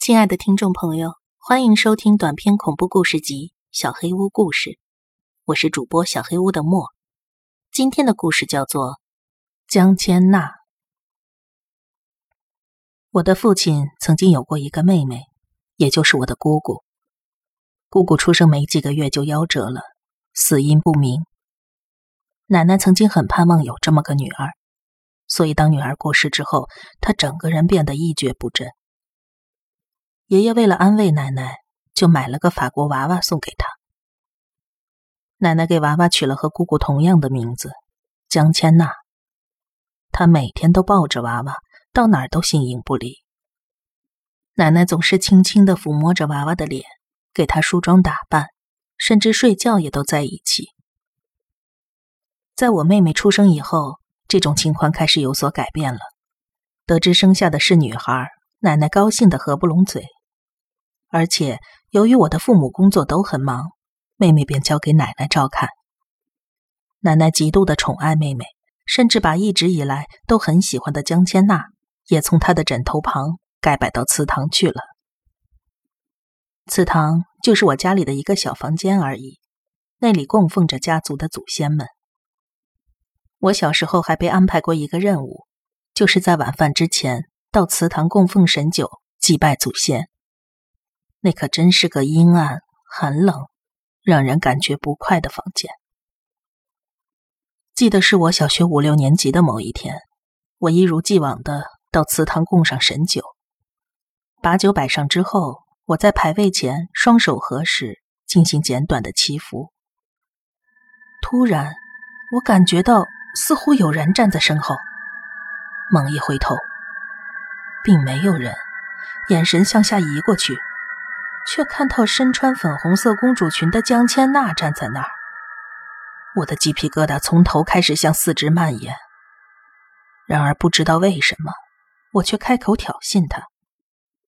亲爱的听众朋友，欢迎收听短篇恐怖故事集《小黑屋故事》，我是主播小黑屋的莫。今天的故事叫做《江千娜》。我的父亲曾经有过一个妹妹，也就是我的姑姑。姑姑出生没几个月就夭折了，死因不明。奶奶曾经很盼望有这么个女儿，所以当女儿过世之后，她整个人变得一蹶不振。爷爷为了安慰奶奶，就买了个法国娃娃送给她。奶奶给娃娃取了和姑姑同样的名字，江千娜。她每天都抱着娃娃，到哪儿都形影不离。奶奶总是轻轻的抚摸着娃娃的脸，给她梳妆打扮，甚至睡觉也都在一起。在我妹妹出生以后，这种情况开始有所改变了。得知生下的是女孩，奶奶高兴的合不拢嘴。而且，由于我的父母工作都很忙，妹妹便交给奶奶照看。奶奶极度的宠爱妹妹，甚至把一直以来都很喜欢的江千娜也从她的枕头旁改摆到祠堂去了。祠堂就是我家里的一个小房间而已，那里供奉着家族的祖先们。我小时候还被安排过一个任务，就是在晚饭之前到祠堂供奉神酒，祭拜祖先。那可真是个阴暗、寒冷、让人感觉不快的房间。记得是我小学五六年级的某一天，我一如既往的到祠堂供上神酒，把酒摆上之后，我在牌位前双手合十，进行简短的祈福。突然，我感觉到似乎有人站在身后，猛一回头，并没有人，眼神向下移过去。却看到身穿粉红色公主裙的江千娜站在那儿，我的鸡皮疙瘩从头开始向四肢蔓延。然而不知道为什么，我却开口挑衅她：“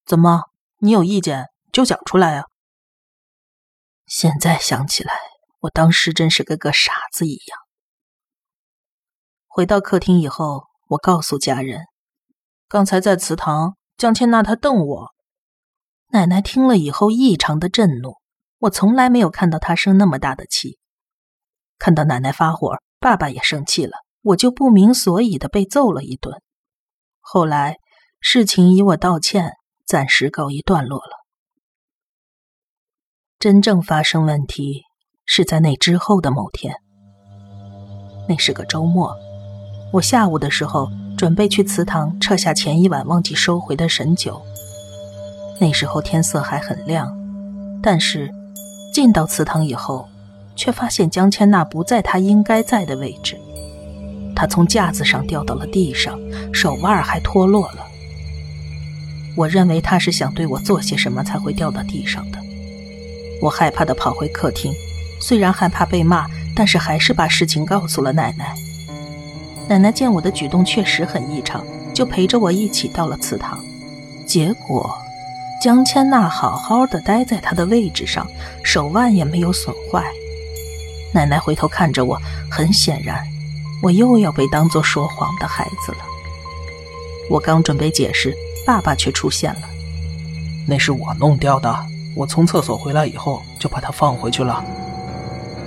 怎么，你有意见就讲出来啊！”现在想起来，我当时真是跟个傻子一样。回到客厅以后，我告诉家人：“刚才在祠堂，江千娜她瞪我。”奶奶听了以后异常的震怒，我从来没有看到她生那么大的气。看到奶奶发火，爸爸也生气了，我就不明所以的被揍了一顿。后来事情以我道歉暂时告一段落了。真正发生问题是在那之后的某天，那是个周末，我下午的时候准备去祠堂撤下前一晚忘记收回的神酒。那时候天色还很亮，但是进到祠堂以后，却发现江千娜不在她应该在的位置。她从架子上掉到了地上，手腕还脱落了。我认为她是想对我做些什么才会掉到地上的。我害怕的跑回客厅，虽然害怕被骂，但是还是把事情告诉了奶奶。奶奶见我的举动确实很异常，就陪着我一起到了祠堂。结果。江千娜好好的待在她的位置上，手腕也没有损坏。奶奶回头看着我，很显然，我又要被当做说谎的孩子了。我刚准备解释，爸爸却出现了。那是我弄掉的，我从厕所回来以后就把它放回去了。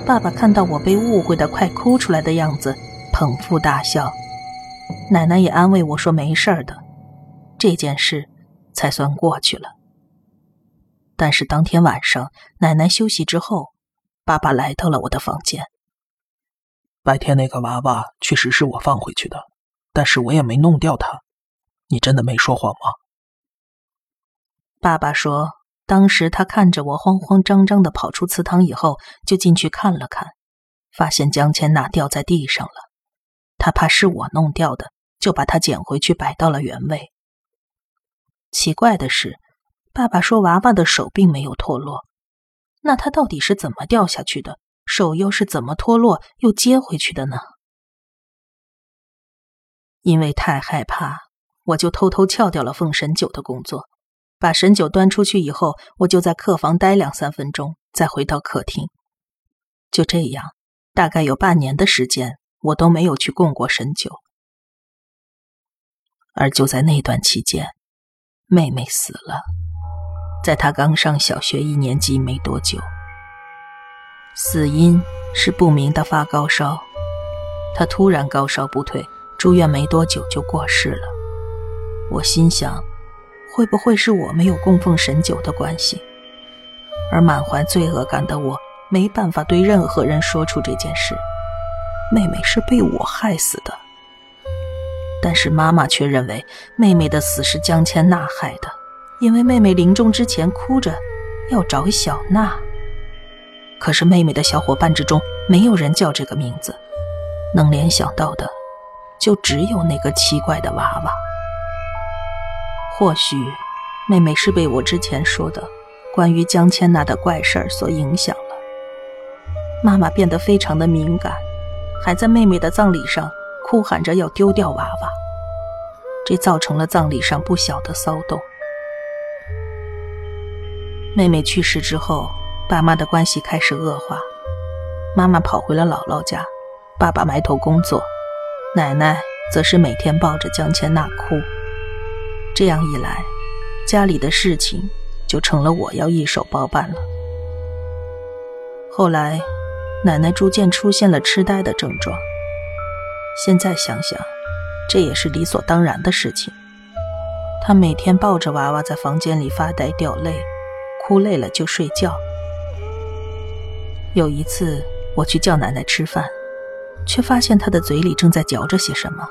爸爸看到我被误会的快哭出来的样子，捧腹大笑。奶奶也安慰我说没事的，这件事才算过去了。但是当天晚上，奶奶休息之后，爸爸来到了我的房间。白天那个娃娃确实是我放回去的，但是我也没弄掉它。你真的没说谎吗？爸爸说，当时他看着我慌慌张张的跑出祠堂以后，就进去看了看，发现江千娜掉在地上了。他怕是我弄掉的，就把它捡回去摆到了原位。奇怪的是。爸爸说：“娃娃的手并没有脱落，那他到底是怎么掉下去的？手又是怎么脱落又接回去的呢？”因为太害怕，我就偷偷撬掉了奉神酒的工作。把神酒端出去以后，我就在客房待两三分钟，再回到客厅。就这样，大概有半年的时间，我都没有去供过神酒。而就在那段期间，妹妹死了。在她刚上小学一年级没多久。死因是不明的发高烧，她突然高烧不退，住院没多久就过世了。我心想，会不会是我没有供奉神酒的关系？而满怀罪恶感的我，没办法对任何人说出这件事。妹妹是被我害死的，但是妈妈却认为妹妹的死是江千娜害的，因为妹妹临终之前哭着要找小娜。可是妹妹的小伙伴之中没有人叫这个名字，能联想到的就只有那个奇怪的娃娃。或许，妹妹是被我之前说的。关于江千娜的怪事儿所影响了，妈妈变得非常的敏感，还在妹妹的葬礼上哭喊着要丢掉娃娃，这造成了葬礼上不小的骚动。妹妹去世之后，爸妈的关系开始恶化，妈妈跑回了姥姥家，爸爸埋头工作，奶奶则是每天抱着江千娜哭。这样一来，家里的事情。就成了我要一手包办了。后来，奶奶逐渐出现了痴呆的症状。现在想想，这也是理所当然的事情。她每天抱着娃娃在房间里发呆掉泪，哭累了就睡觉。有一次，我去叫奶奶吃饭，却发现她的嘴里正在嚼着些什么。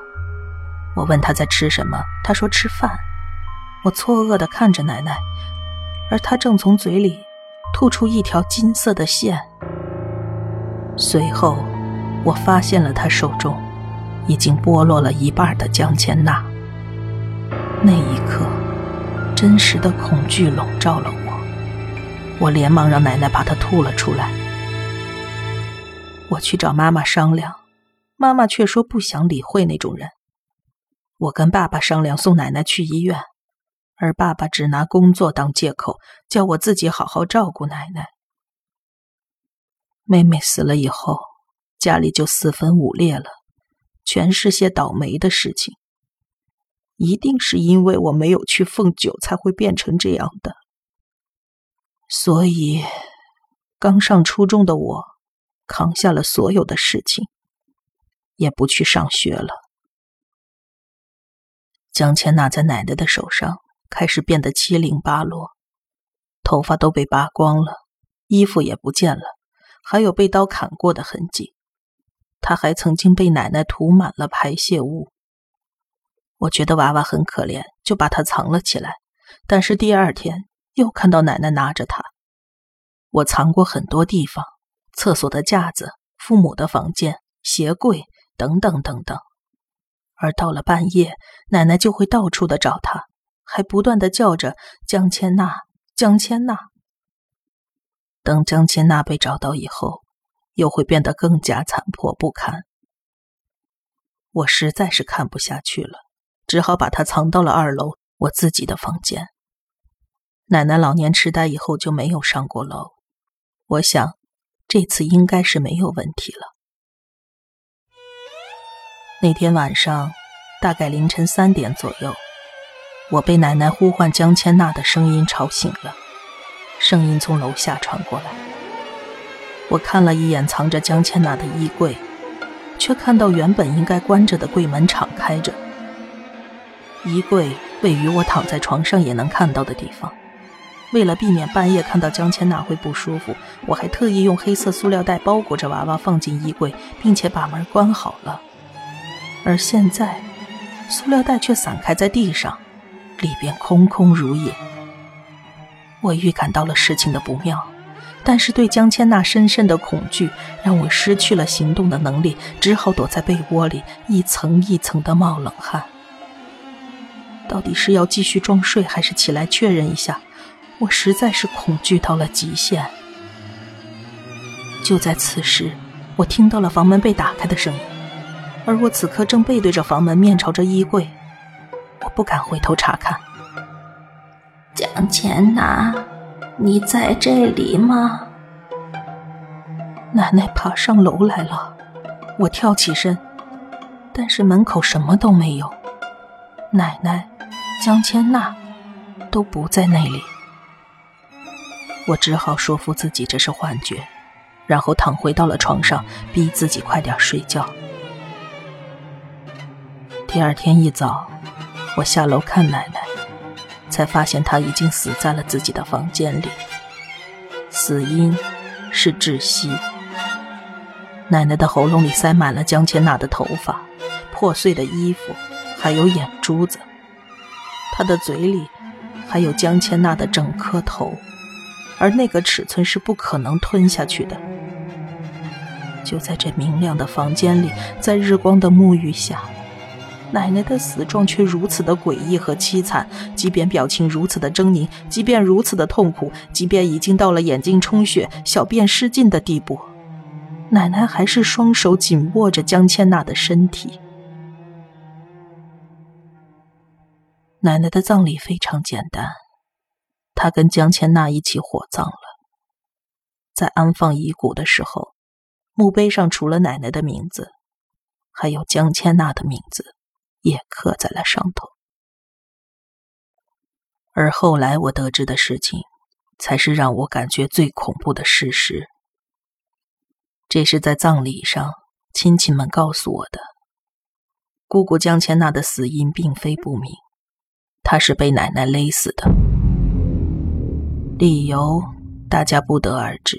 我问她在吃什么，她说吃饭。我错愕地看着奶奶。而她正从嘴里吐出一条金色的线。随后，我发现了她手中已经剥落了一半的江千娜。那一刻，真实的恐惧笼罩了我，我连忙让奶奶把它吐了出来。我去找妈妈商量，妈妈却说不想理会那种人。我跟爸爸商量送奶奶去医院。而爸爸只拿工作当借口，叫我自己好好照顾奶奶。妹妹死了以后，家里就四分五裂了，全是些倒霉的事情。一定是因为我没有去奉酒，才会变成这样的。所以，刚上初中的我，扛下了所有的事情，也不去上学了。江千娜在奶奶的手上。开始变得七零八落，头发都被扒光了，衣服也不见了，还有被刀砍过的痕迹。他还曾经被奶奶涂满了排泄物。我觉得娃娃很可怜，就把它藏了起来。但是第二天又看到奶奶拿着它。我藏过很多地方：厕所的架子、父母的房间、鞋柜等等等等。而到了半夜，奶奶就会到处的找它。还不断的叫着江千娜，江千娜。等江千娜被找到以后，又会变得更加残破不堪。我实在是看不下去了，只好把它藏到了二楼我自己的房间。奶奶老年痴呆以后就没有上过楼，我想这次应该是没有问题了。那天晚上，大概凌晨三点左右。我被奶奶呼唤江千娜的声音吵醒了，声音从楼下传过来。我看了一眼藏着江千娜的衣柜，却看到原本应该关着的柜门敞开着。衣柜位于我躺在床上也能看到的地方。为了避免半夜看到江千娜会不舒服，我还特意用黑色塑料袋包裹着娃娃放进衣柜，并且把门关好了。而现在，塑料袋却散开在地上。里边空空如也，我预感到了事情的不妙，但是对江千娜深深的恐惧让我失去了行动的能力，只好躲在被窝里，一层一层的冒冷汗。到底是要继续装睡，还是起来确认一下？我实在是恐惧到了极限。就在此时，我听到了房门被打开的声音，而我此刻正背对着房门，面朝着衣柜。我不敢回头查看。江千娜，你在这里吗？奶奶爬上楼来了。我跳起身，但是门口什么都没有，奶奶、江千娜都不在那里。我只好说服自己这是幻觉，然后躺回到了床上，逼自己快点睡觉。第二天一早，我下楼看奶奶，才发现她已经死在了自己的房间里，死因是窒息。奶奶的喉咙里塞满了江千娜的头发、破碎的衣服，还有眼珠子。她的嘴里还有江千娜的整颗头。而那个尺寸是不可能吞下去的。就在这明亮的房间里，在日光的沐浴下，奶奶的死状却如此的诡异和凄惨。即便表情如此的狰狞，即便如此的痛苦，即便已经到了眼睛充血、小便失禁的地步，奶奶还是双手紧握着江千娜的身体。奶奶的葬礼非常简单。他跟江千娜一起火葬了。在安放遗骨的时候，墓碑上除了奶奶的名字，还有江千娜的名字也刻在了上头。而后来我得知的事情，才是让我感觉最恐怖的事实。这是在葬礼上亲戚们告诉我的。姑姑江千娜的死因并非不明，她是被奶奶勒死的。理由大家不得而知。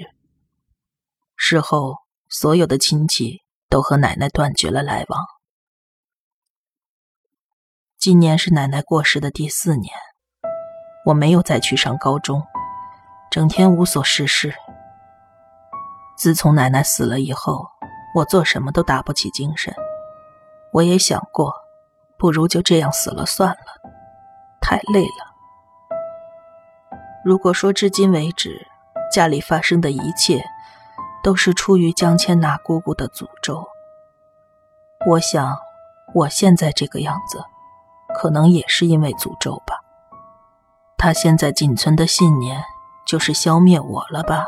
事后，所有的亲戚都和奶奶断绝了来往。今年是奶奶过世的第四年，我没有再去上高中，整天无所事事。自从奶奶死了以后，我做什么都打不起精神。我也想过，不如就这样死了算了，太累了。如果说至今为止，家里发生的一切都是出于江千娜姑姑的诅咒，我想我现在这个样子，可能也是因为诅咒吧。他现在仅存的信念就是消灭我了吧？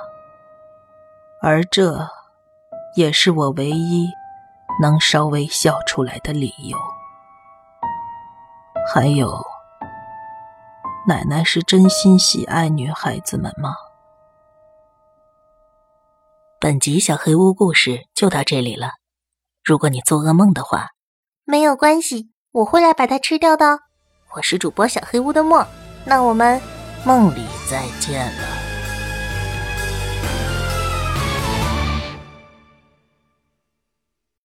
而这，也是我唯一能稍微笑出来的理由。还有。奶奶是真心喜爱女孩子们吗？本集小黑屋故事就到这里了。如果你做噩梦的话，没有关系，我会来把它吃掉的。我是主播小黑屋的墨，那我们梦里再见了。